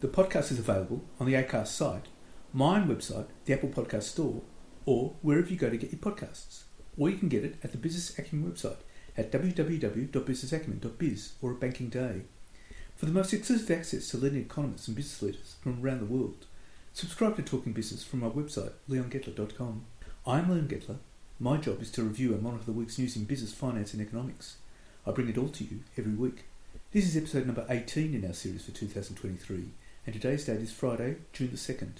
The podcast is available on the ACAST site, my own website, the Apple Podcast Store, or wherever you go to get your podcasts. Or you can get it at the Business Acumen website at www.businessacumen.biz or at Banking Day. For the most exclusive access to leading economists and business leaders from around the world, subscribe to Talking Business from my website, leongettler.com. I'm Leon Gettler. My job is to review and monitor the week's news in business, finance, and economics. I bring it all to you every week. This is episode number 18 in our series for 2023 and today's date is Friday, June the 2nd.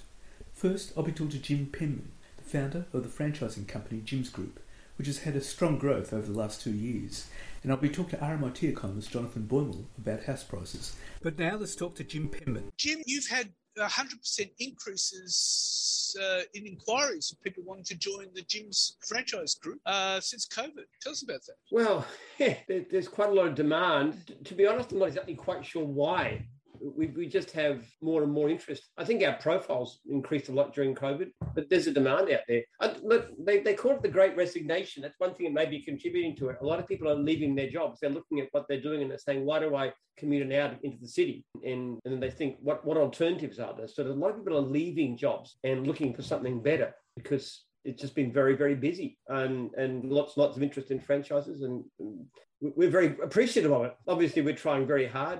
First, I'll be talking to Jim Penman, the founder of the franchising company Jim's Group, which has had a strong growth over the last two years. And I'll be talking to RMIT economist Jonathan Boymal about house prices. But now let's talk to Jim Penman. Jim, you've had 100% increases uh, in inquiries of people wanting to join the Jim's franchise group uh, since COVID. Tell us about that. Well, yeah, there's quite a lot of demand. To be honest, I'm not exactly quite sure why we, we just have more and more interest. I think our profiles increased a lot during COVID, but there's a demand out there. I, look, they, they call it the great resignation. That's one thing that may be contributing to it. A lot of people are leaving their jobs. They're looking at what they're doing and they're saying, why do I commute an hour into the city? And, and then they think, what, what alternatives are there? So a lot of people are leaving jobs and looking for something better because it's just been very, very busy and, and lots, lots of interest in franchises. And, and we're very appreciative of it. Obviously, we're trying very hard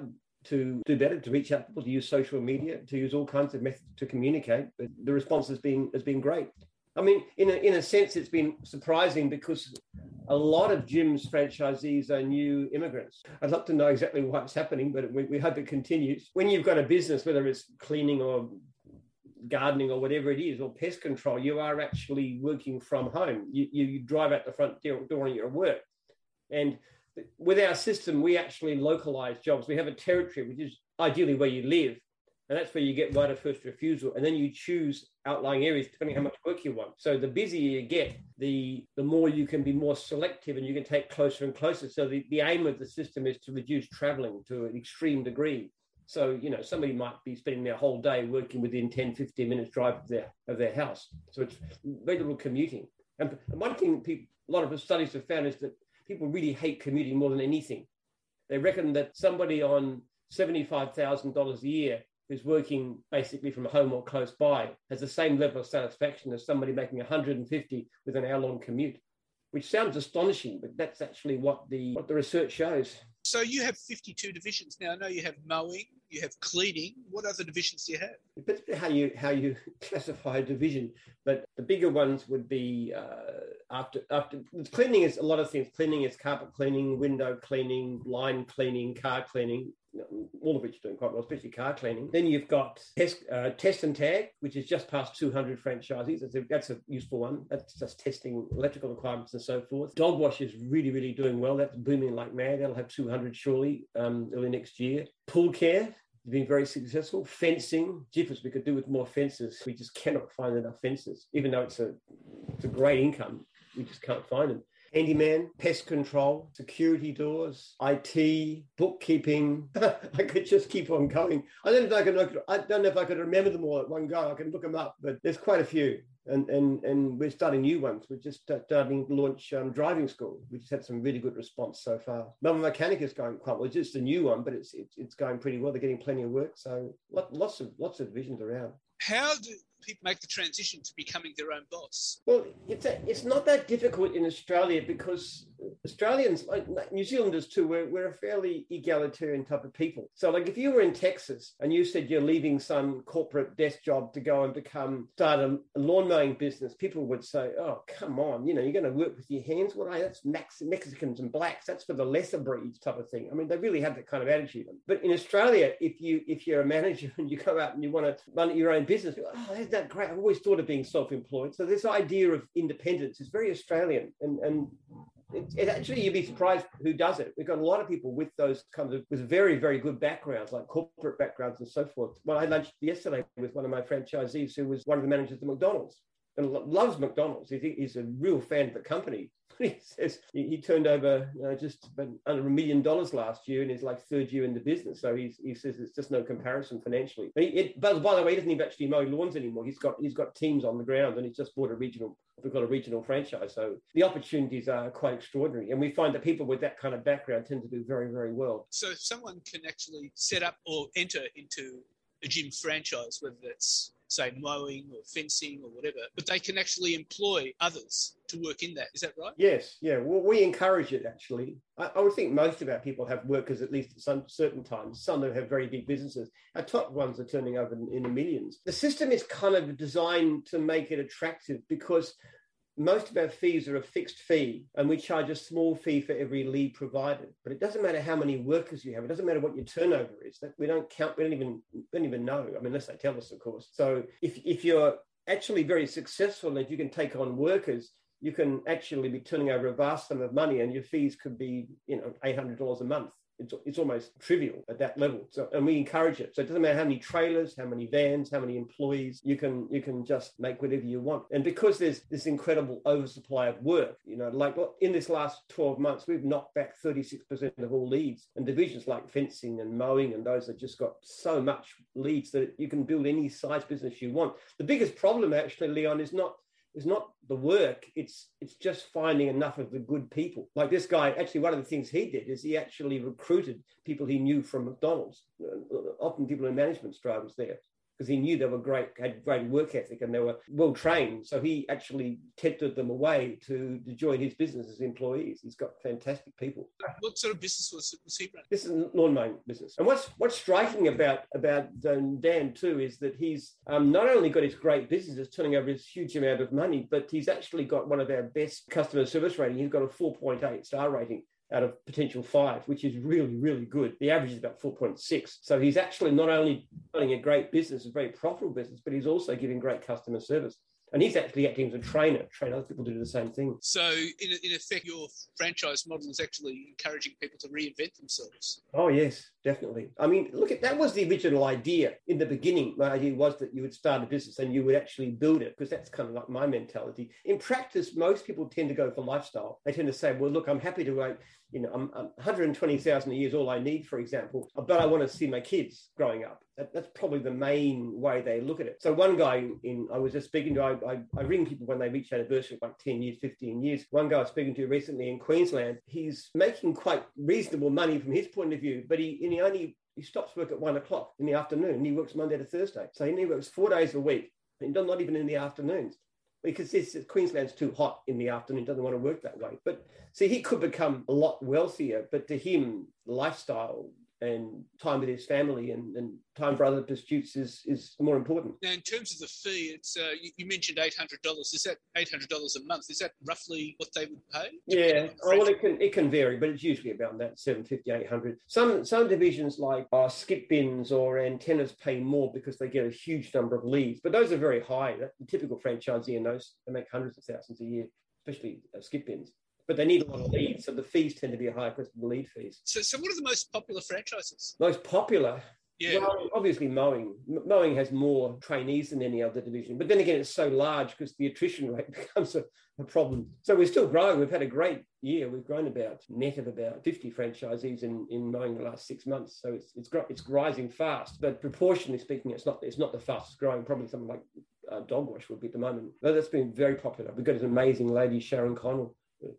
to do better, to reach out to people, to use social media, to use all kinds of methods to communicate. But the response has been has been great. I mean, in a, in a sense, it's been surprising because a lot of Jim's franchisees are new immigrants. I'd love to know exactly what's happening, but we, we hope it continues. When you've got a business, whether it's cleaning or gardening or whatever it is, or pest control, you are actually working from home. You, you drive out the front door, and you're at work. And with our system, we actually localize jobs. We have a territory, which is ideally where you live. And that's where you get right of first refusal. And then you choose outlying areas depending how much work you want. So the busier you get, the, the more you can be more selective and you can take closer and closer. So the, the aim of the system is to reduce traveling to an extreme degree. So, you know, somebody might be spending their whole day working within 10, 15 minutes drive of their, of their house. So it's very little commuting. And one thing people, a lot of the studies have found is that people really hate commuting more than anything. They reckon that somebody on $75,000 a year who's working basically from home or close by has the same level of satisfaction as somebody making 150 with an hour-long commute, which sounds astonishing, but that's actually what the what the research shows. So you have 52 divisions now. I know you have mowing, you have cleaning. What other divisions do you have? It depends how you how you classify a division, but the bigger ones would be uh, after after cleaning is a lot of things. Cleaning is carpet cleaning, window cleaning, line cleaning, car cleaning, all of which are doing quite well, especially car cleaning. Then you've got test, uh, test and tag, which is just past 200 franchisees. That's a, that's a useful one. That's just testing electrical requirements and so forth. Dog wash is really, really doing well. That's booming like mad. That'll have 200 surely um, early next year. Pool care, been very successful. Fencing, jiffers, we could do with more fences. We just cannot find enough fences, even though it's a it's a great income we just can't find them. Handyman, pest control, security doors, IT, bookkeeping. I could just keep on going. I don't know if I could. I don't know if I could remember them all at one go. I can look them up, but there's quite a few, and and and we're starting new ones. We're just starting to launch um, driving school. We just had some really good response so far. Melbourne Mechanic is going quite well. It's just a new one, but it's it's, it's going pretty well. They're getting plenty of work, so lots of lots of divisions around. How do people make the transition to becoming their own boss? Well, it's a, it's not that difficult in Australia because Australians, like New Zealanders too, we're, we're a fairly egalitarian type of people. So, like, if you were in Texas and you said you're leaving some corporate desk job to go and become start a, lawn mowing business, people would say, "Oh, come on, you know, you're going to work with your hands. Well, that's Mex- Mexicans and blacks. That's for the lesser breeds type of thing." I mean, they really have that kind of attitude. But in Australia, if you if you're a manager and you go out and you want to run your own business, oh, isn't that great? I've always thought of being self-employed. So this idea of independence is very Australian, and and it, it, actually you'd be surprised who does it. We've got a lot of people with those kinds of with very very good backgrounds, like corporate backgrounds and so forth. Well, I lunched yesterday with one of my franchisees who was one of the managers of McDonald's and loves McDonald's. he's a real fan of the company. he says he, he turned over know, just under a million dollars last year in his like third year in the business. So he's, he says it's just no comparison financially. He, it, but by the way, he doesn't even actually mow lawns anymore. He's got he's got teams on the ground, and he's just bought a regional. We've got a regional franchise, so the opportunities are quite extraordinary, and we find that people with that kind of background tend to do very, very well. So, if someone can actually set up or enter into a Jim franchise, whether that's say mowing or fencing or whatever, but they can actually employ others to work in that. Is that right? Yes, yeah. Well, we encourage it actually. I, I would think most of our people have workers at least at some certain times. Some them have very big businesses. Our top ones are turning over in, in the millions. The system is kind of designed to make it attractive because most of our fees are a fixed fee and we charge a small fee for every lead provided. But it doesn't matter how many workers you have. It doesn't matter what your turnover is. That we don't count we don't even we don't even know. I mean unless they tell us of course. So if, if you're actually very successful and you can take on workers you can actually be turning over a vast sum of money and your fees could be you know $800 a month it's, it's almost trivial at that level. So, and we encourage it. So it doesn't matter how many trailers, how many vans, how many employees, you can you can just make whatever you want. And because there's this incredible oversupply of work, you know, like in this last 12 months, we've knocked back 36% of all leads and divisions like fencing and mowing and those that just got so much leads that you can build any size business you want. The biggest problem actually, Leon, is not is not the work it's it's just finding enough of the good people. Like this guy actually one of the things he did is he actually recruited people he knew from mcdonald's. Uh, often people in management strivers there because he knew they were great, had great work ethic, and they were well trained. So he actually tempted them away to, to join his business as employees. He's got fantastic people. What sort of business was, was he running? This is a lawn mowing business. And what's what's striking about about um, Dan too is that he's um, not only got his great business, businesses turning over his huge amount of money, but he's actually got one of our best customer service rating. He's got a 4.8 star rating out of potential five, which is really, really good. The average is about 4.6. So he's actually not only running a great business, a very profitable business, but he's also giving great customer service. And he's actually acting as a trainer, train other people to do the same thing. So, in, in effect, your franchise model is actually encouraging people to reinvent themselves. Oh, yes, definitely. I mean, look at that was the original idea in the beginning. My idea was that you would start a business and you would actually build it, because that's kind of like my mentality. In practice, most people tend to go for lifestyle. They tend to say, well, look, I'm happy to wait you know, I'm, I'm 120,000 a year is all I need, for example, but I want to see my kids growing up. That, that's probably the main way they look at it. So one guy in, I was just speaking to, I, I, I ring people when they reach anniversary, like 10 years, 15 years. One guy I was speaking to recently in Queensland, he's making quite reasonable money from his point of view, but he, and he only, he stops work at one o'clock in the afternoon. He works Monday to Thursday. So he works four days a week, and not even in the afternoons because this, Queensland's too hot in the afternoon, doesn't want to work that way. But see, he could become a lot wealthier, but to him, lifestyle and time with his family and, and time for other pursuits is, is more important. Now, in terms of the fee, it's uh, you, you, mentioned $800. Is that $800 a month? Is that roughly what they would pay? Yeah, oh, well, it can, it can vary, but it's usually about that 750 800 Some some divisions like uh, skip bins or antennas pay more because they get a huge number of leads, but those are very high. The typical franchisee in those, they make hundreds of thousands a year, especially uh, skip bins but they need a lot of leads, so the fees tend to be a higher because of the lead fees. So, so what are the most popular franchises? Most popular. Yeah. Well, obviously mowing. Mowing has more trainees than any other division, but then again, it's so large because the attrition rate becomes a, a problem. So we're still growing. We've had a great year. We've grown about net of about 50 franchisees in, in mowing the last six months. So it's it's it's rising fast, but proportionally speaking, it's not it's not the fastest growing. Probably something like uh, dog wash would be at the moment. But that's been very popular. We've got an amazing lady, Sharon Connell,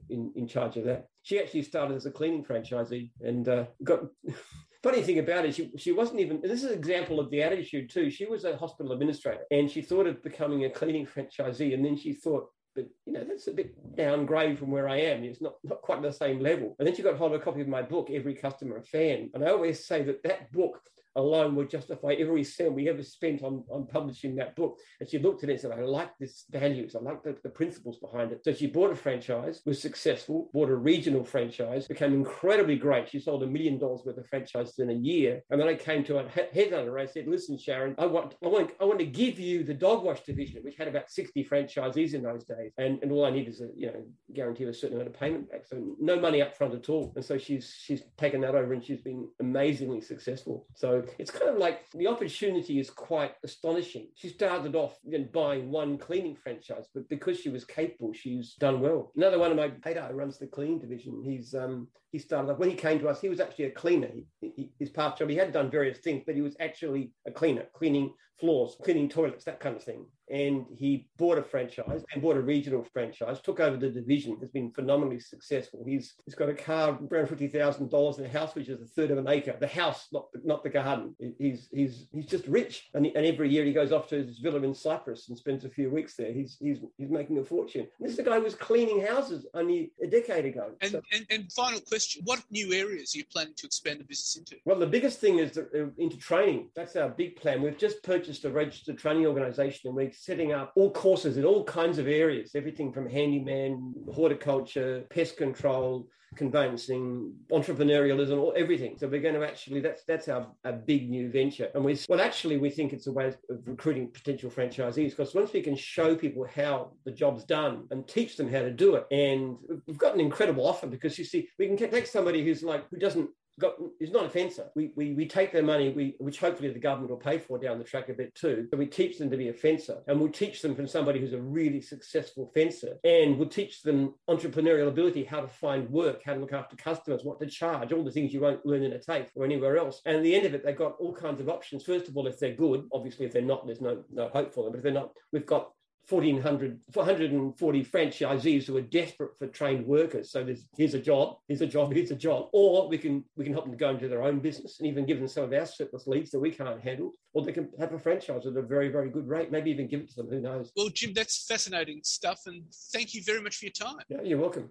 in, in charge of that. She actually started as a cleaning franchisee and uh, got. Funny thing about it, she, she wasn't even. This is an example of the attitude too. She was a hospital administrator and she thought of becoming a cleaning franchisee, and then she thought, but you know, that's a bit downgrade from where I am. It's not, not quite the same level. And then she got hold of a copy of my book, Every Customer a Fan. And I always say that that book alone would justify every cent we ever spent on, on publishing that book. And she looked at it and said, I like this values, I like the, the principles behind it. So she bought a franchise, was successful, bought a regional franchise, became incredibly great. She sold a million dollars worth of franchises in a year. And then I came to a headhunter. I said, listen, Sharon, I want, I want, I want to give you the dog wash division, which had about 60 franchisees in those days. And, and all I need is a, you know, guarantee of a certain amount of payment back. So no money up front at all. And so she's, she's taken that over and she's been amazingly successful. So it's kind of like the opportunity is quite astonishing. She started off in buying one cleaning franchise, but because she was capable, she's done well. Another one of my Peter runs the cleaning division. He's um, he started off when he came to us. He was actually a cleaner. He, he, his part job. He had done various things, but he was actually a cleaner, cleaning floors, cleaning toilets, that kind of thing. And he bought a franchise and bought a regional franchise, took over the division, has been phenomenally successful. He's he's got a car around fifty thousand dollars in a house, which is a third of an acre. The house, not not the garden. He's he's he's just rich, and, and every year he goes off to his villa in Cyprus and spends a few weeks there. He's he's he's making a fortune. And this is a guy who was cleaning houses only a decade ago. And, so, and, and final question: What new areas are you planning to expand the business into? Well, the biggest thing is uh, into training. That's our big plan. We've just purchased a registered training organisation, and we're setting up all courses in all kinds of areas, everything from handyman, horticulture, pest control, conveyancing, entrepreneurialism, all everything. So we're going to actually that's that's our, our big new venture. And we well actually we think it's a way of recruiting potential franchisees because once we can show people how the job's done and teach them how to do it, and we've got an incredible offer because you see we can take somebody who's like who doesn't got is not a fencer. We, we we take their money, we which hopefully the government will pay for down the track a bit too. But we teach them to be a fencer, and we'll teach them from somebody who's a really successful fencer, and we'll teach them entrepreneurial ability, how to find work, how to look after customers, what to charge, all the things you won't learn in a TAFE or anywhere else. And at the end of it, they've got all kinds of options. First of all, if they're good, obviously if they're not, there's no no hope for them. But if they're not, we've got 1,400, 440 franchisees who are desperate for trained workers. So there's here's a job, here's a job, here's a job. Or we can we can help them go into their own business and even give them some of our surplus leads that we can't handle. Or they can have a franchise at a very, very good rate, maybe even give it to them, who knows. Well, Jim, that's fascinating stuff and thank you very much for your time. Yeah, you're welcome.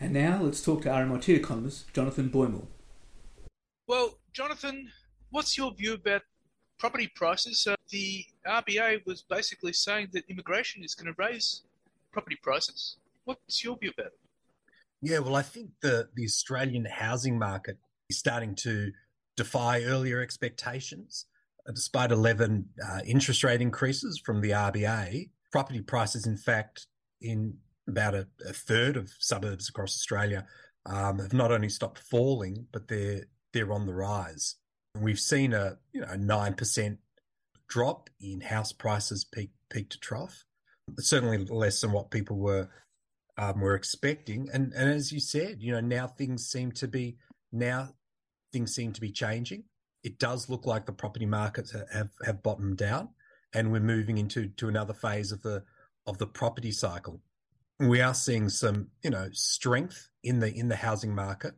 And now let's talk to RMIT economist Jonathan Boymal. Well, Jonathan, what's your view about property prices, uh, the RBA was basically saying that immigration is going to raise property prices. What's your view about it? Yeah, well, I think the, the Australian housing market is starting to defy earlier expectations. Uh, despite 11 uh, interest rate increases from the RBA, property prices, in fact, in about a, a third of suburbs across Australia, um, have not only stopped falling, but they're they're on the rise. We've seen a you know nine percent drop in house prices peak peak to trough. Certainly less than what people were um, were expecting. And and as you said, you know now things seem to be now things seem to be changing. It does look like the property markets have have bottomed out, and we're moving into to another phase of the of the property cycle. We are seeing some you know strength in the in the housing market.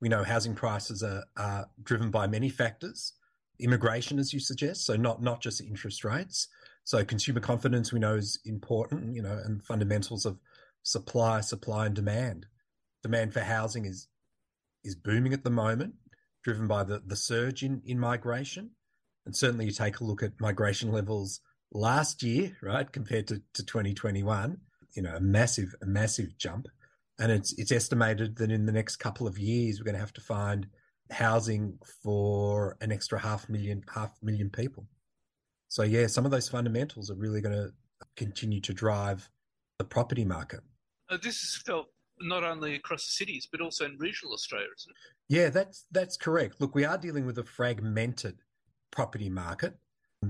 We know housing prices are, are driven by many factors, immigration, as you suggest, so not not just interest rates. So consumer confidence we know is important, you know, and fundamentals of supply, supply and demand. Demand for housing is is booming at the moment, driven by the, the surge in, in migration. And certainly you take a look at migration levels last year, right, compared to, to 2021, you know, a massive, a massive jump and it's it's estimated that in the next couple of years we're going to have to find housing for an extra half million half million people. So yeah, some of those fundamentals are really going to continue to drive the property market. Uh, this is felt not only across the cities but also in regional Australia, isn't it? Yeah, that's that's correct. Look, we are dealing with a fragmented property market.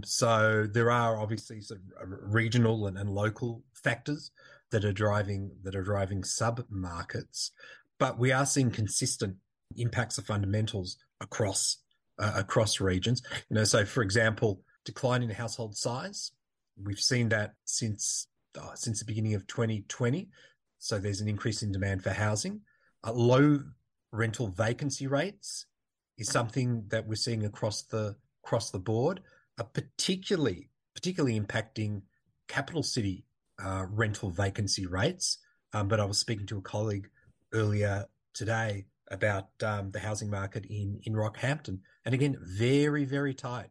So there are obviously some regional and, and local factors that are driving that are driving sub markets, but we are seeing consistent impacts the fundamentals across uh, across regions. You know, so for example, decline in household size. We've seen that since uh, since the beginning of 2020. So there's an increase in demand for housing. Uh, low rental vacancy rates is something that we're seeing across the across the board, uh, particularly particularly impacting capital city uh, rental vacancy rates. Um, but I was speaking to a colleague earlier today about um, the housing market in in Rockhampton, and again, very very tight,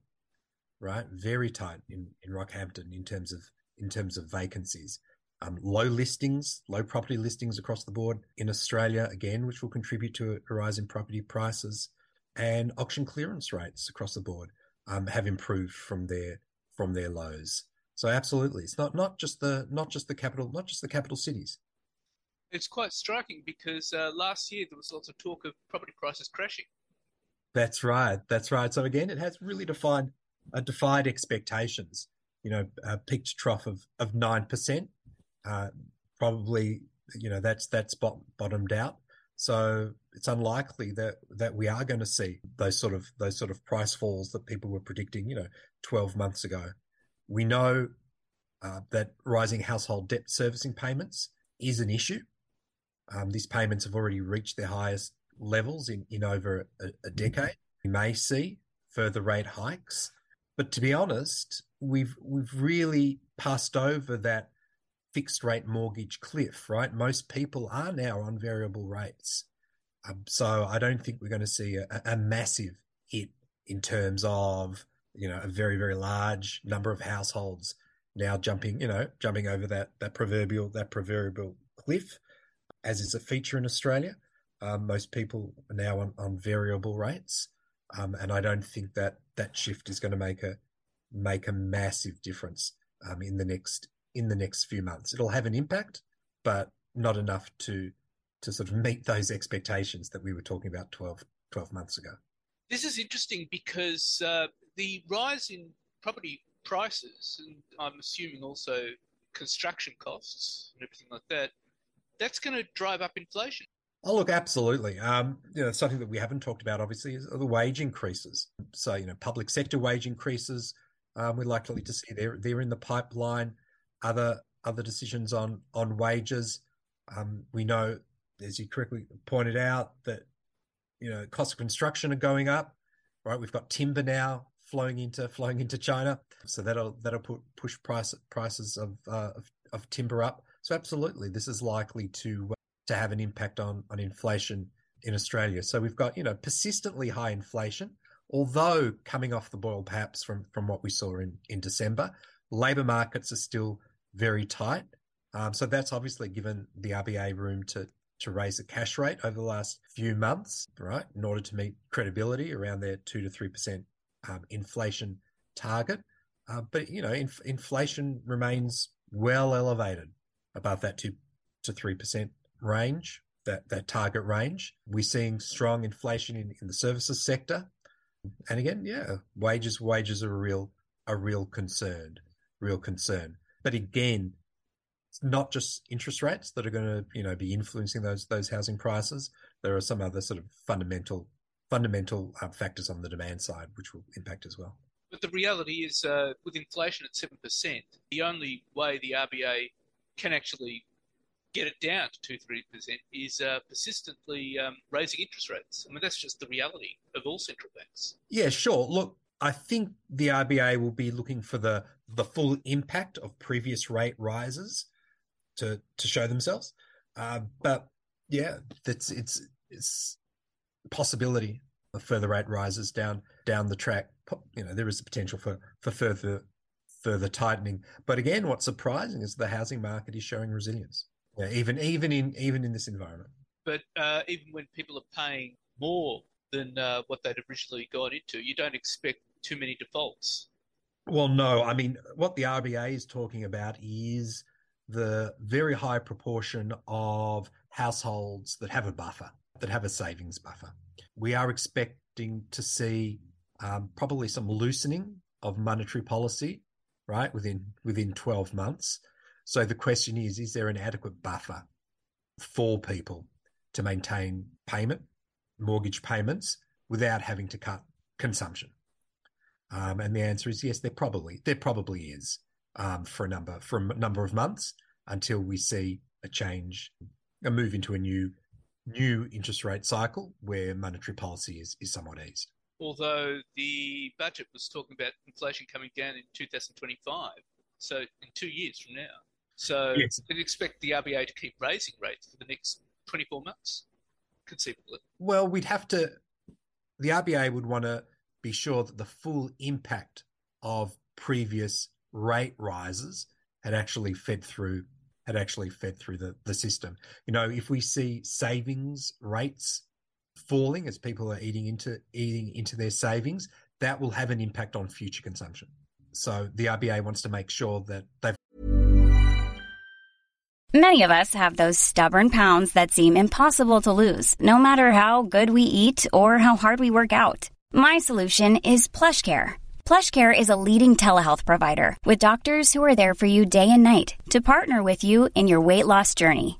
right? Very tight in in Rockhampton in terms of in terms of vacancies. Um, low listings, low property listings across the board in Australia, again, which will contribute to a rise in property prices, and auction clearance rates across the board um, have improved from their from their lows. So absolutely, it's not not just the not just the capital not just the capital cities. It's quite striking because uh, last year there was lots of talk of property prices crashing. That's right. That's right. So again, it has really defined uh, defied expectations. You know, a peak trough of of nine percent. Uh, probably, you know, that's that's bot- bottomed out. So it's unlikely that that we are going to see those sort of those sort of price falls that people were predicting, you know, 12 months ago. We know uh, that rising household debt servicing payments is an issue. Um, these payments have already reached their highest levels in, in over a, a decade. We may see further rate hikes, but to be honest, we've we've really passed over that fixed rate mortgage cliff. Right, most people are now on variable rates, um, so I don't think we're going to see a, a massive hit in terms of you know a very very large number of households now jumping you know jumping over that that proverbial that proverbial cliff as is a feature in australia. Um, most people are now on, on variable rates. Um, and i don't think that that shift is going to make a make a massive difference um, in the next in the next few months. It'll have an impact but not enough to to sort of meet those expectations that we were talking about 12 12 months ago. This is interesting because uh, the rise in property prices, and I'm assuming also construction costs and everything like that, that's going to drive up inflation. Oh, look, absolutely. Um, you know, something that we haven't talked about, obviously, is the wage increases. So, you know, public sector wage increases, um, we're likely to see they're, they're in the pipeline. Other other decisions on on wages. Um, we know, as you correctly pointed out, that you know costs of construction are going up. Right, we've got timber now flowing into flowing into China. So that'll that'll put push price prices of, uh, of, of timber up. So absolutely, this is likely to to have an impact on on inflation in Australia. So we've got you know persistently high inflation, although coming off the boil perhaps from from what we saw in in December. Labour markets are still very tight. Um, so that's obviously given the RBA room to to raise the cash rate over the last few months, right, in order to meet credibility around their two to three percent um, inflation target. Uh, but you know, inf- inflation remains well elevated above that two to three percent range, that that target range. We're seeing strong inflation in, in the services sector, and again, yeah, wages wages are a real a real concern, real concern. But again, it's not just interest rates that are going to you know be influencing those those housing prices. There are some other sort of fundamental fundamental uh, factors on the demand side, which will impact as well. But the reality is, uh, with inflation at 7%, the only way the RBA can actually get it down to 2 3% is uh, persistently um, raising interest rates. I mean, that's just the reality of all central banks. Yeah, sure. Look, I think the RBA will be looking for the, the full impact of previous rate rises to, to show themselves. Uh, but yeah, that's it's it's possibility of further rate rises down down the track. You know, there is a potential for for further further tightening. But again, what's surprising is the housing market is showing resilience, yeah, even even in even in this environment. But uh, even when people are paying more than uh, what they'd originally got into, you don't expect too many defaults. Well, no. I mean, what the RBA is talking about is the very high proportion of households that have a buffer that have a savings buffer. We are expecting to see um, probably some loosening of monetary policy, right, within within 12 months. So the question is, is there an adequate buffer for people to maintain payment, mortgage payments, without having to cut consumption? Um, and the answer is yes, there probably there probably is um, for a number for a number of months until we see a change, a move into a new new interest rate cycle where monetary policy is, is somewhat eased. Although the budget was talking about inflation coming down in 2025, so in two years from now. So Yes. can expect the RBA to keep raising rates for the next 24 months, conceivably. Well, we'd have to. The RBA would want to be sure that the full impact of previous rate rises had actually fed through had actually fed through the, the system. You know, if we see savings rates falling as people are eating into eating into their savings, that will have an impact on future consumption. So the RBA wants to make sure that they've Many of us have those stubborn pounds that seem impossible to lose, no matter how good we eat or how hard we work out. My solution is PlushCare. PlushCare is a leading telehealth provider with doctors who are there for you day and night to partner with you in your weight loss journey.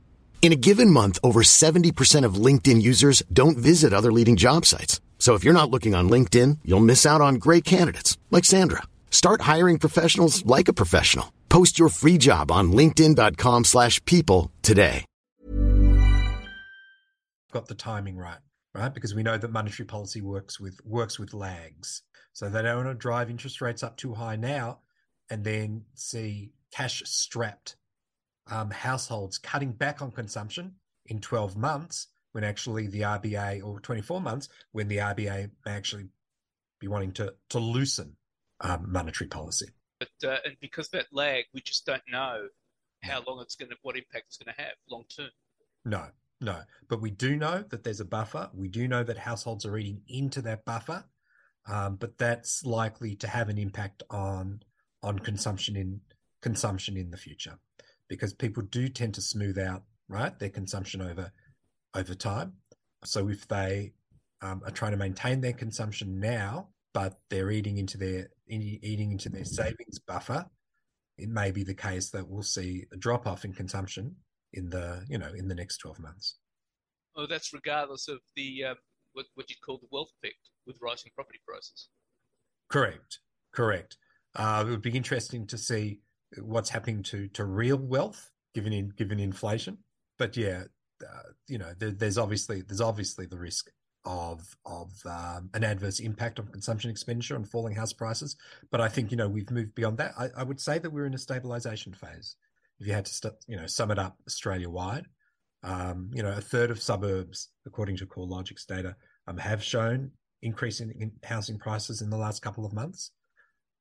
In a given month, over 70% of LinkedIn users don't visit other leading job sites. So if you're not looking on LinkedIn, you'll miss out on great candidates like Sandra. Start hiring professionals like a professional. Post your free job on linkedin.com/people today. got the timing right, right? Because we know that monetary policy works with works with lags. So they don't want to drive interest rates up too high now and then see cash strapped um, households cutting back on consumption in 12 months when actually the RBA or 24 months when the RBA may actually be wanting to to loosen um, monetary policy. But uh, and because of that lag, we just don't know how long it's going to, what impact it's going to have long term. No, no. But we do know that there's a buffer. We do know that households are eating into that buffer, um, but that's likely to have an impact on on consumption in consumption in the future, because people do tend to smooth out right their consumption over over time. So if they um, are trying to maintain their consumption now, but they're eating into their eating into their savings buffer, it may be the case that we'll see a drop off in consumption in the you know in the next 12 months Oh, that's regardless of the uh, what, what you call the wealth effect with rising property prices. correct correct uh, it would be interesting to see what's happening to to real wealth given in given inflation. But yeah uh, you know there, there's obviously there's obviously the risk of of um, an adverse impact on consumption expenditure and falling house prices. But i think you know we've moved beyond that. I, I would say that we're in a stabilization phase if you had to st- you know sum it up australia wide um, you know a third of suburbs according to CoreLogic's data um, have shown increase in, in housing prices in the last couple of months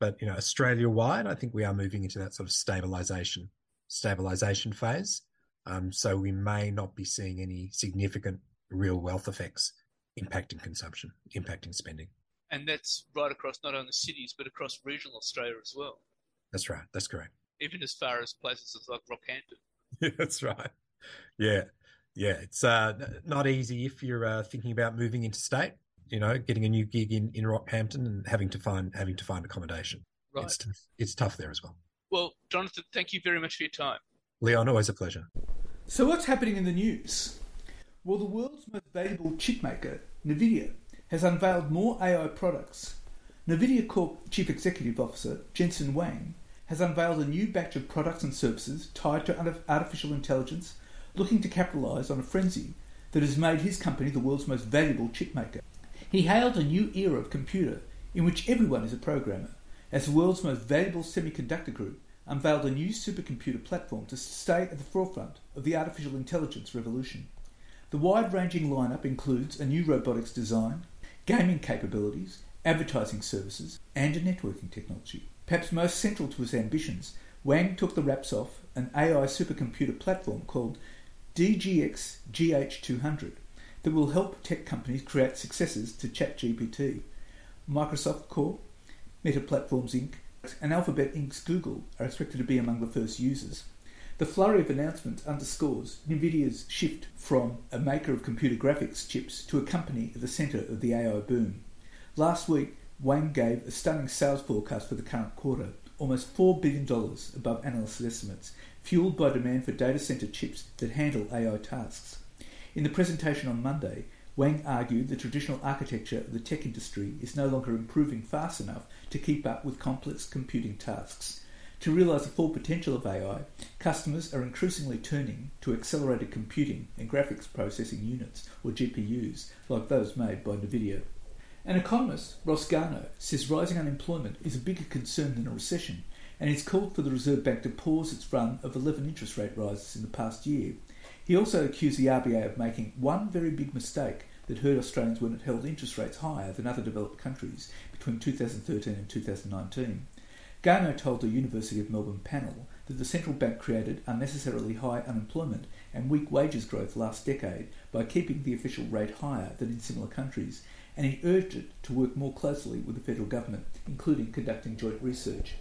but you know australia wide i think we are moving into that sort of stabilization stabilization phase. Um, so we may not be seeing any significant real wealth effects impacting consumption impacting spending. And that's right across not only cities but across regional Australia as well, that's right. That's correct. Even as far as places like Rockhampton. Yeah, that's right. Yeah. Yeah. It's uh, not easy if you're uh, thinking about moving interstate you know getting a new gig in in rockhampton and having to find having to find accommodation Right. it's tough, it's tough there as well Well, Jonathan, thank you very much for your time. leon always a pleasure So what's happening in the news? Well, the world's most valuable chip maker, Nvidia, has unveiled more AI products. Nvidia Corp Chief Executive Officer Jensen Huang has unveiled a new batch of products and services tied to artificial intelligence, looking to capitalize on a frenzy that has made his company the world's most valuable chip maker. He hailed a new era of computer in which everyone is a programmer, as the world's most valuable semiconductor group unveiled a new supercomputer platform to stay at the forefront of the artificial intelligence revolution. The wide ranging lineup includes a new robotics design, gaming capabilities, advertising services, and a networking technology. Perhaps most central to his ambitions, Huang took the wraps off an AI supercomputer platform called DGX GH200 that will help tech companies create successors to ChatGPT. Microsoft Corp, Meta Platforms Inc., and Alphabet Inc.'s Google are expected to be among the first users. The flurry of announcements underscores NVIDIA's shift from a maker of computer graphics chips to a company at the centre of the AI boom. Last week, Huang gave a stunning sales forecast for the current quarter, almost $4 billion above analyst estimates, fueled by demand for data center chips that handle AI tasks. In the presentation on Monday, Huang argued the traditional architecture of the tech industry is no longer improving fast enough to keep up with complex computing tasks. To realize the full potential of AI, customers are increasingly turning to accelerated computing and graphics processing units, or GPUs, like those made by NVIDIA. An economist, Ross Garnaut, says rising unemployment is a bigger concern than a recession, and he's called for the Reserve Bank to pause its run of 11 interest rate rises in the past year. He also accused the RBA of making one very big mistake that hurt Australians when it held interest rates higher than other developed countries between 2013 and 2019. Garnaut told the University of Melbourne panel that the central bank created unnecessarily high unemployment and weak wages growth last decade by keeping the official rate higher than in similar countries and he urged it to work more closely with the federal government, including conducting joint research.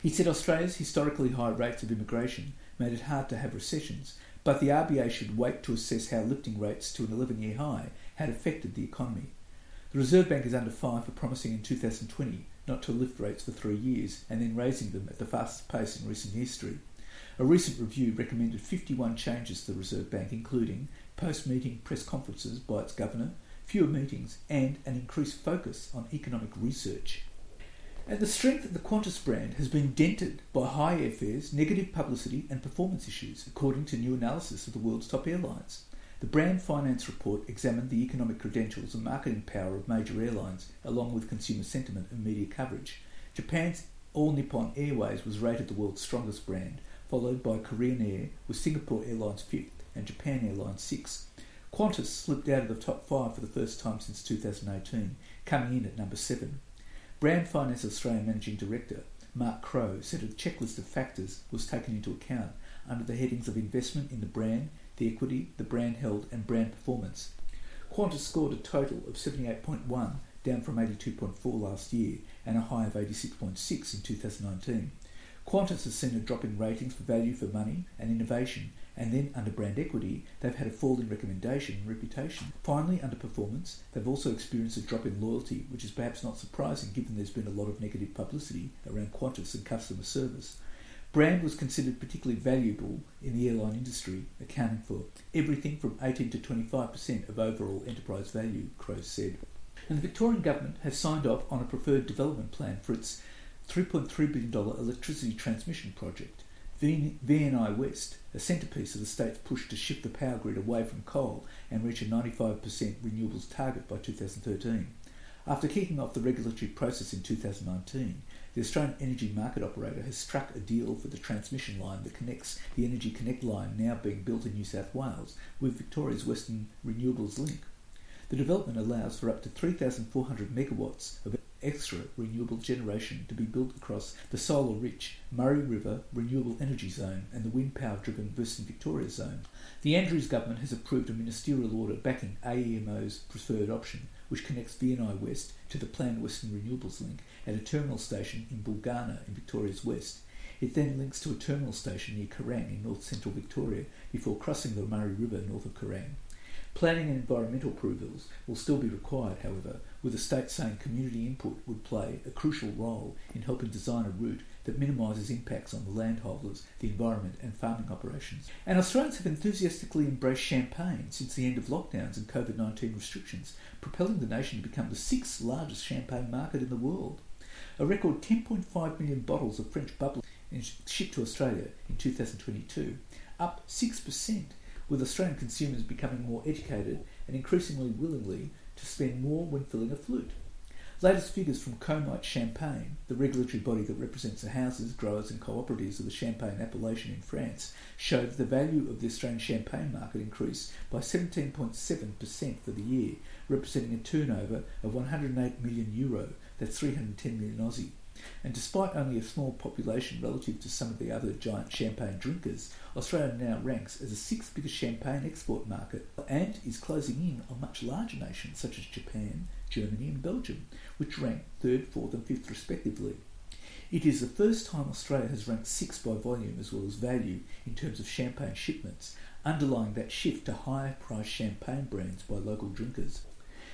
He said Australia's historically high rates of immigration made it hard to have recessions, but the RBA should wait to assess how lifting rates to an 11 year high had affected the economy. The Reserve Bank is under fire for promising in 2020 not to lift rates for three years and then raising them at the fastest pace in recent history. A recent review recommended 51 changes to the Reserve Bank, including post meeting press conferences by its governor, fewer meetings, and an increased focus on economic research. And the strength of the Qantas brand has been dented by high airfares, negative publicity, and performance issues, according to new analysis of the world's top airlines. The Brand Finance report examined the economic credentials and marketing power of major airlines, along with consumer sentiment and media coverage. Japan's All Nippon Airways was rated the world's strongest brand, followed by Korean Air, with Singapore Airlines fifth and Japan Airlines sixth. Qantas slipped out of the top five for the first time since 2018, coming in at number seven. Brand Finance Australia Managing Director Mark Crowe said a checklist of factors was taken into account under the headings of investment in the brand, the equity, the brand held, and brand performance. Qantas scored a total of 78.1, down from 82.4 last year, and a high of 86.6 in 2019. Qantas has seen a drop in ratings for value for money and innovation and then under brand equity, they've had a fall in recommendation and reputation. Finally, under performance, they've also experienced a drop in loyalty, which is perhaps not surprising given there's been a lot of negative publicity around Qantas and customer service. Brand was considered particularly valuable in the airline industry, accounting for everything from 18 to 25% of overall enterprise value, Crowe said. And the Victorian Government has signed off on a preferred development plan for its $3.3 billion electricity transmission project. VNI West, a centrepiece of the state's push to shift the power grid away from coal and reach a 95% renewables target by 2013. After kicking off the regulatory process in 2019, the Australian Energy Market Operator has struck a deal for the transmission line that connects the Energy Connect line now being built in New South Wales with Victoria's Western Renewables Link. The development allows for up to 3,400 megawatts of extra renewable generation to be built across the solar rich Murray River Renewable Energy Zone and the wind power driven Western Victoria Zone. The Andrews government has approved a ministerial order backing AEMO's preferred option, which connects VNI West to the planned Western Renewables Link at a terminal station in Bulgana in Victoria's West. It then links to a terminal station near Kerang in north central Victoria before crossing the Murray River north of Kerang. Planning and environmental approvals will still be required, however, with the state saying community input would play a crucial role in helping design a route that minimises impacts on the landholders, the environment, and farming operations. And Australians have enthusiastically embraced champagne since the end of lockdowns and COVID 19 restrictions, propelling the nation to become the sixth largest champagne market in the world. A record 10.5 million bottles of French bubbly shipped to Australia in 2022, up 6%, with Australian consumers becoming more educated and increasingly willingly to spend more when filling a flute. Latest figures from Comite Champagne, the regulatory body that represents the houses, growers, and cooperatives of the Champagne appellation in France, show that the value of the Australian champagne market increased by 17.7% for the year, representing a turnover of 108 million euro, that's 310 million Aussie. And despite only a small population relative to some of the other giant champagne drinkers, Australia now ranks as the sixth biggest champagne export market and is closing in on much larger nations such as Japan, Germany, and Belgium, which rank third, fourth, and fifth respectively. It is the first time Australia has ranked sixth by volume as well as value in terms of champagne shipments, underlying that shift to higher priced champagne brands by local drinkers.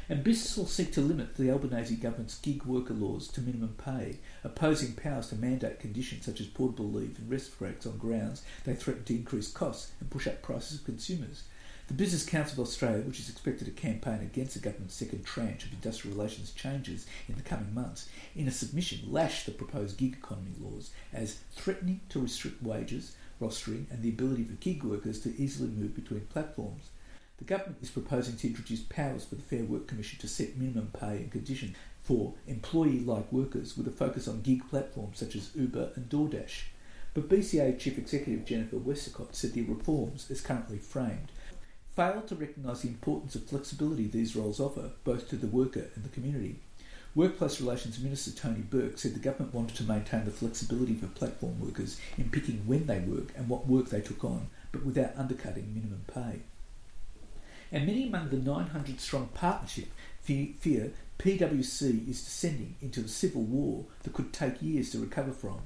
And business will seek to limit the Albanese government's gig worker laws to minimum pay, opposing powers to mandate conditions such as portable leave and rest breaks on grounds they threaten to increase costs and push up prices of consumers. The Business Council of Australia, which is expected to campaign against the government's second tranche of industrial relations changes in the coming months, in a submission lashed the proposed gig economy laws as threatening to restrict wages, rostering, and the ability for gig workers to easily move between platforms. The government is proposing to introduce powers for the Fair Work Commission to set minimum pay and conditions for employee like workers with a focus on gig platforms such as Uber and DoorDash. But BCA Chief Executive Jennifer Westacott said the reforms, as currently framed, fail to recognise the importance of flexibility these roles offer, both to the worker and the community. Workplace Relations Minister Tony Burke said the government wanted to maintain the flexibility for platform workers in picking when they work and what work they took on, but without undercutting minimum pay. And many among the 900 strong partnership fear PwC is descending into a civil war that could take years to recover from.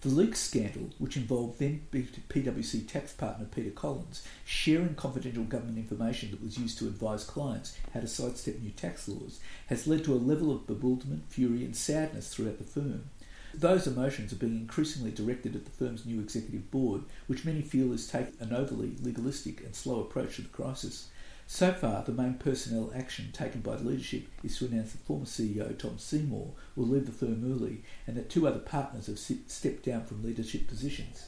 The leak scandal, which involved then PwC tax partner Peter Collins sharing confidential government information that was used to advise clients how to sidestep new tax laws, has led to a level of bewilderment, fury, and sadness throughout the firm. Those emotions are being increasingly directed at the firm's new executive board, which many feel is taking an overly legalistic and slow approach to the crisis. So far, the main personnel action taken by the leadership is to announce that former CEO Tom Seymour will leave the firm early and that two other partners have stepped down from leadership positions.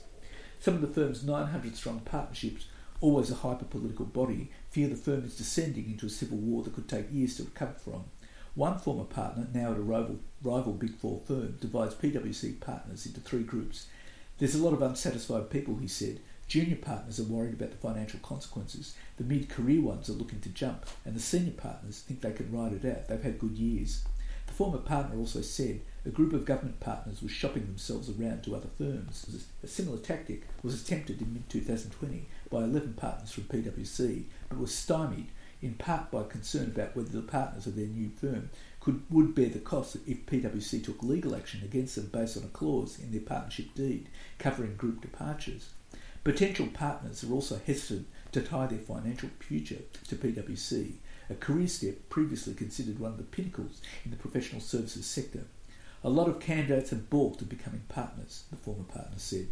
Some of the firm's 900 strong partnerships, always a hyper political body, fear the firm is descending into a civil war that could take years to recover from. One former partner, now at a rival, rival Big Four firm, divides PwC partners into three groups. There's a lot of unsatisfied people, he said, Junior partners are worried about the financial consequences. The mid career ones are looking to jump, and the senior partners think they can ride it out. They've had good years. The former partner also said a group of government partners was shopping themselves around to other firms. A similar tactic was attempted in mid 2020 by 11 partners from PwC, but was stymied in part by concern about whether the partners of their new firm could would bear the cost if PwC took legal action against them based on a clause in their partnership deed covering group departures. Potential partners are also hesitant to tie their financial future to PwC, a career step previously considered one of the pinnacles in the professional services sector. A lot of candidates have balked at becoming partners, the former partner said.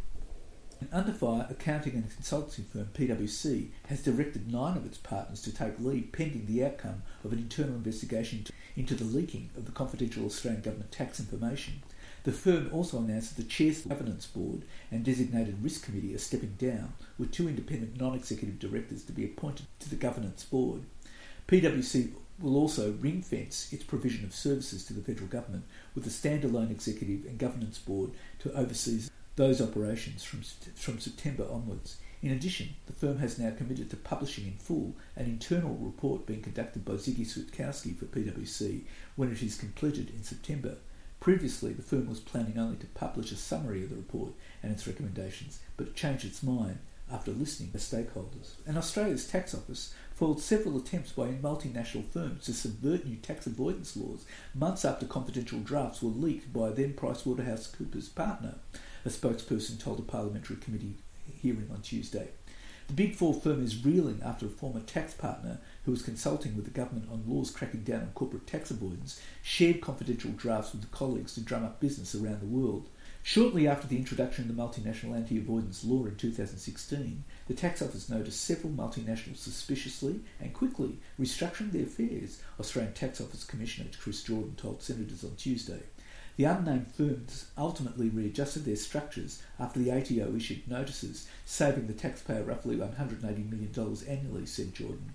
Under fire, accounting and consulting firm PwC has directed nine of its partners to take leave pending the outcome of an internal investigation into the leaking of the confidential Australian government tax information. The firm also announced that the chair's governance board and designated risk committee are stepping down, with two independent non-executive directors to be appointed to the governance board. PwC will also ring fence its provision of services to the federal government with a standalone executive and governance board to oversee those operations from, from September onwards. In addition, the firm has now committed to publishing in full an internal report being conducted by Ziggy Switkowski for PwC when it is completed in September. Previously, the firm was planning only to publish a summary of the report and its recommendations, but changed its mind after listening to stakeholders. And Australia's tax office foiled several attempts by multinational firms to subvert new tax avoidance laws months after confidential drafts were leaked by then PricewaterhouseCoopers partner, a spokesperson told a parliamentary committee hearing on Tuesday. The Big Four firm is reeling after a former tax partner who was consulting with the government on laws cracking down on corporate tax avoidance shared confidential drafts with colleagues to drum up business around the world. Shortly after the introduction of the multinational anti avoidance law in 2016, the tax office noticed several multinationals suspiciously and quickly restructuring their affairs, Australian Tax Office Commissioner Chris Jordan told senators on Tuesday. The unnamed firms ultimately readjusted their structures after the ATO issued notices, saving the taxpayer roughly $180 million annually, said Jordan.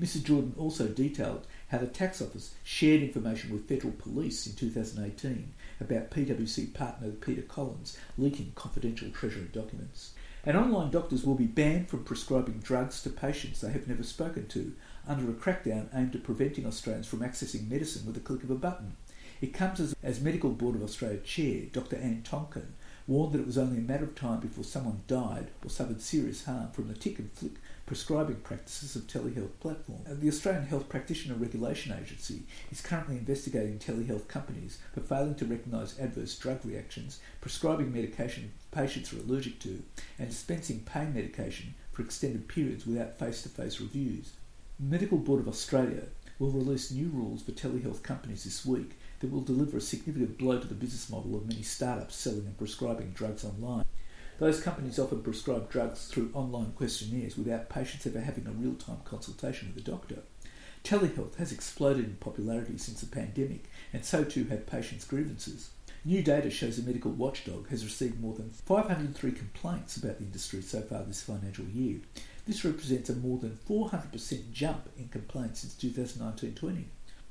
Mr. Jordan also detailed how the tax office shared information with federal police in 2018 about PwC partner Peter Collins leaking confidential Treasury documents. And online doctors will be banned from prescribing drugs to patients they have never spoken to under a crackdown aimed at preventing Australians from accessing medicine with a click of a button. It comes as, as Medical Board of Australia Chair Dr Anne Tonkin warned that it was only a matter of time before someone died or suffered serious harm from the tick and flick prescribing practices of telehealth platform. Uh, the Australian Health Practitioner Regulation Agency is currently investigating telehealth companies for failing to recognise adverse drug reactions, prescribing medication patients are allergic to, and dispensing pain medication for extended periods without face-to-face reviews. The Medical Board of Australia will release new rules for telehealth companies this week that will deliver a significant blow to the business model of many startups selling and prescribing drugs online. Those companies often prescribe drugs through online questionnaires without patients ever having a real time consultation with a doctor. Telehealth has exploded in popularity since the pandemic, and so too have patients' grievances. New data shows the medical watchdog has received more than 503 complaints about the industry so far this financial year. This represents a more than 400% jump in complaints since 2019 20.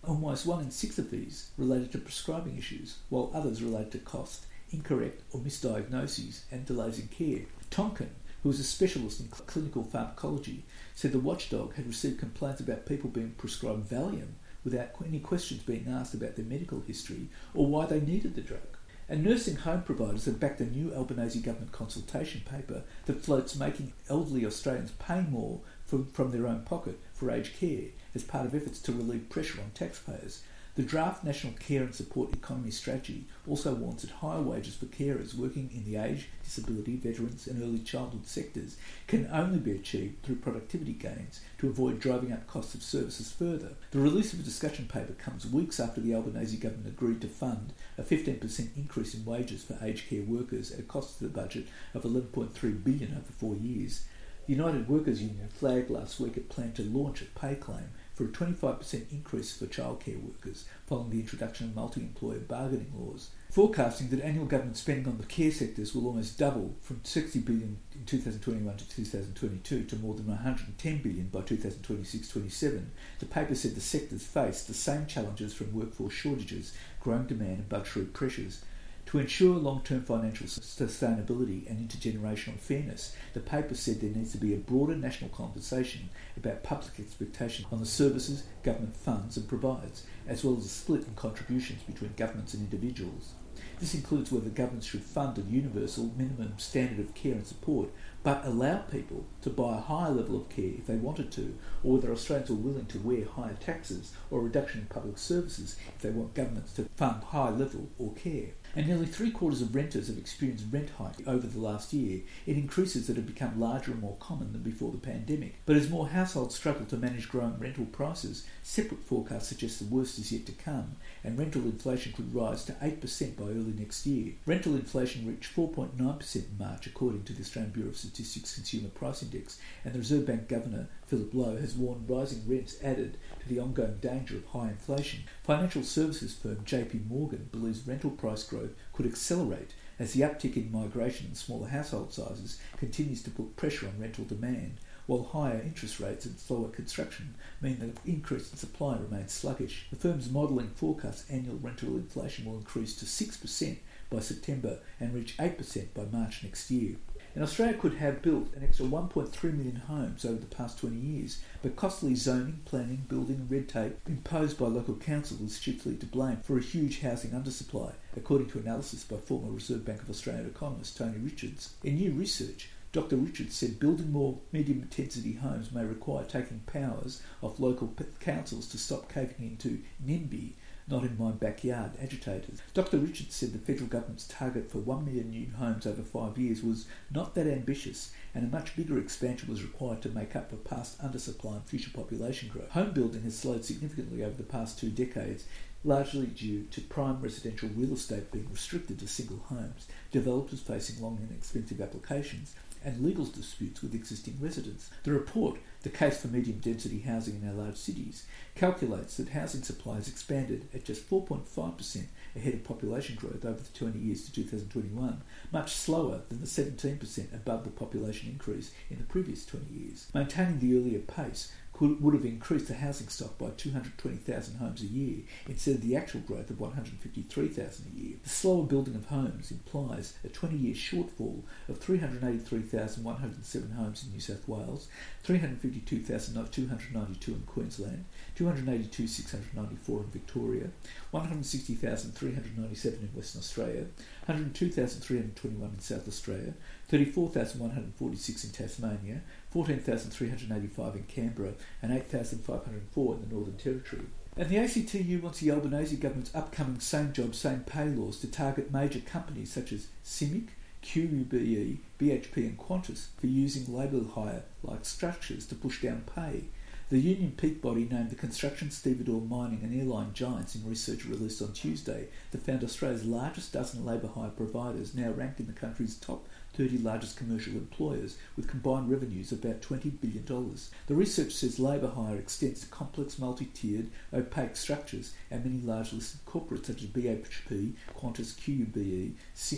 Almost one in six of these related to prescribing issues, while others related to cost, incorrect or misdiagnoses, and delays in care. Tonkin, who is a specialist in clinical pharmacology, said the watchdog had received complaints about people being prescribed Valium without any questions being asked about their medical history or why they needed the drug. And nursing home providers have backed a new Albanese government consultation paper that floats making elderly Australians pay more from, from their own pocket for aged care as part of efforts to relieve pressure on taxpayers the draft National Care and Support Economy Strategy also warns that higher wages for carers working in the age, disability, veterans, and early childhood sectors can only be achieved through productivity gains to avoid driving up costs of services further. The release of a discussion paper comes weeks after the Albanese government agreed to fund a 15% increase in wages for aged care workers at a cost to the budget of 11.3 billion over four years. The United Workers Union flagged last week it planned to launch a pay claim for a 25% increase for childcare workers following the introduction of multi-employer bargaining laws, forecasting that annual government spending on the care sectors will almost double from 60 billion in 2021 to 2022 to more than 110 billion by 2026-27. The paper said the sectors face the same challenges from workforce shortages, growing demand and budgetary pressures to ensure long term financial sustainability and intergenerational fairness, the paper said there needs to be a broader national conversation about public expectations on the services government funds and provides, as well as a split in contributions between governments and individuals. This includes whether governments should fund a universal minimum standard of care and support, but allow people to buy a higher level of care if they wanted to, or whether Australians are willing to wear higher taxes or a reduction in public services if they want governments to fund high level or care and nearly three quarters of renters have experienced rent hike over the last year. It increases that have become larger and more common than before the pandemic. But as more households struggle to manage growing rental prices, separate forecasts suggest the worst is yet to come, and rental inflation could rise to 8% by early next year. Rental inflation reached 4.9% in March, according to the Australian Bureau of Statistics Consumer Price Index, and the Reserve Bank Governor Philip Lowe has warned rising rents added to the ongoing danger of high inflation. Financial services firm JP Morgan believes rental price growth could accelerate as the uptick in migration and smaller household sizes continues to put pressure on rental demand, while higher interest rates and slower construction mean that the increase in supply remains sluggish. The firm's modelling forecasts annual rental inflation will increase to 6% by September and reach 8% by March next year. And Australia could have built an extra 1.3 million homes over the past 20 years, but costly zoning, planning, building, and red tape imposed by local councils is chiefly to blame for a huge housing undersupply, according to analysis by former Reserve Bank of Australia economist Tony Richards. In new research, Dr. Richards said building more medium intensity homes may require taking powers off local councils to stop caving into NIMBY, not in my backyard agitators. Dr. Richards said the federal government's target for 1 million new homes over five years was not that ambitious, and a much bigger expansion was required to make up for past undersupply and future population growth. Home building has slowed significantly over the past two decades, largely due to prime residential real estate being restricted to single homes, developers facing long and expensive applications, and legal disputes with existing residents. The report, The Case for Medium Density Housing in Our Large Cities, calculates that housing supply has expanded at just 4.5% ahead of population growth over the 20 years to 2021, much slower than the 17% above the population increase in the previous 20 years. Maintaining the earlier pace could, would have increased the housing stock by 220,000 homes a year instead of the actual growth of 153,000 a year. The slower building of homes implies a 20 year shortfall of 383,107 homes in New South Wales, 352,292 in Queensland, 282,694 in Victoria, 160,397 in Western Australia, 102,321 in South Australia, 34,146 in Tasmania, 14,385 in Canberra, and 8,504 in the Northern Territory. And the ACTU wants the Albanese government's upcoming same job, same pay laws to target major companies such as CIMIC, QUBE, BHP, and Qantas for using labour hire like structures to push down pay. The Union Peak body named the construction, stevedore, mining and airline giants in research released on Tuesday that found Australia's largest dozen labour hire providers now ranked in the country's top 30 largest commercial employers with combined revenues of about $20 billion. The research says labour hire extends to complex, multi-tiered, opaque structures and many large listed corporates such as BHP, Qantas, QBE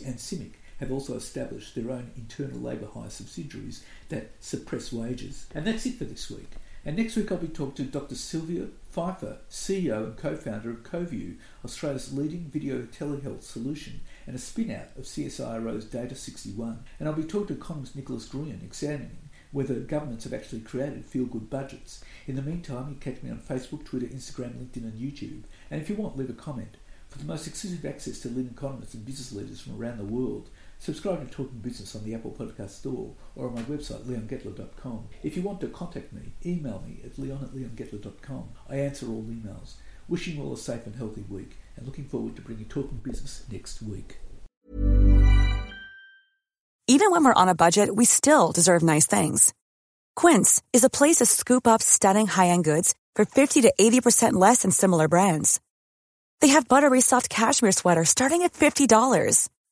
and CIMIC have also established their own internal labour hire subsidiaries that suppress wages. And that's it for this week. And next week I'll be talking to Dr. Sylvia Pfeiffer, CEO and co-founder of Coviu, Australia's leading video telehealth solution and a spin-out of CSIRO's Data 61. And I'll be talking to economist Nicholas Gruen, examining whether governments have actually created feel-good budgets. In the meantime, you catch me on Facebook, Twitter, Instagram, LinkedIn and YouTube. And if you want, leave a comment. For the most exclusive access to leading economists and business leaders from around the world, Subscribe to Talking Business on the Apple Podcast Store or on my website, leongettler.com. If you want to contact me, email me at leon at leongettler.com. I answer all emails. Wishing you all a safe and healthy week and looking forward to bringing Talking Business next week. Even when we're on a budget, we still deserve nice things. Quince is a place to scoop up stunning high-end goods for 50 to 80% less than similar brands. They have buttery soft cashmere sweaters starting at $50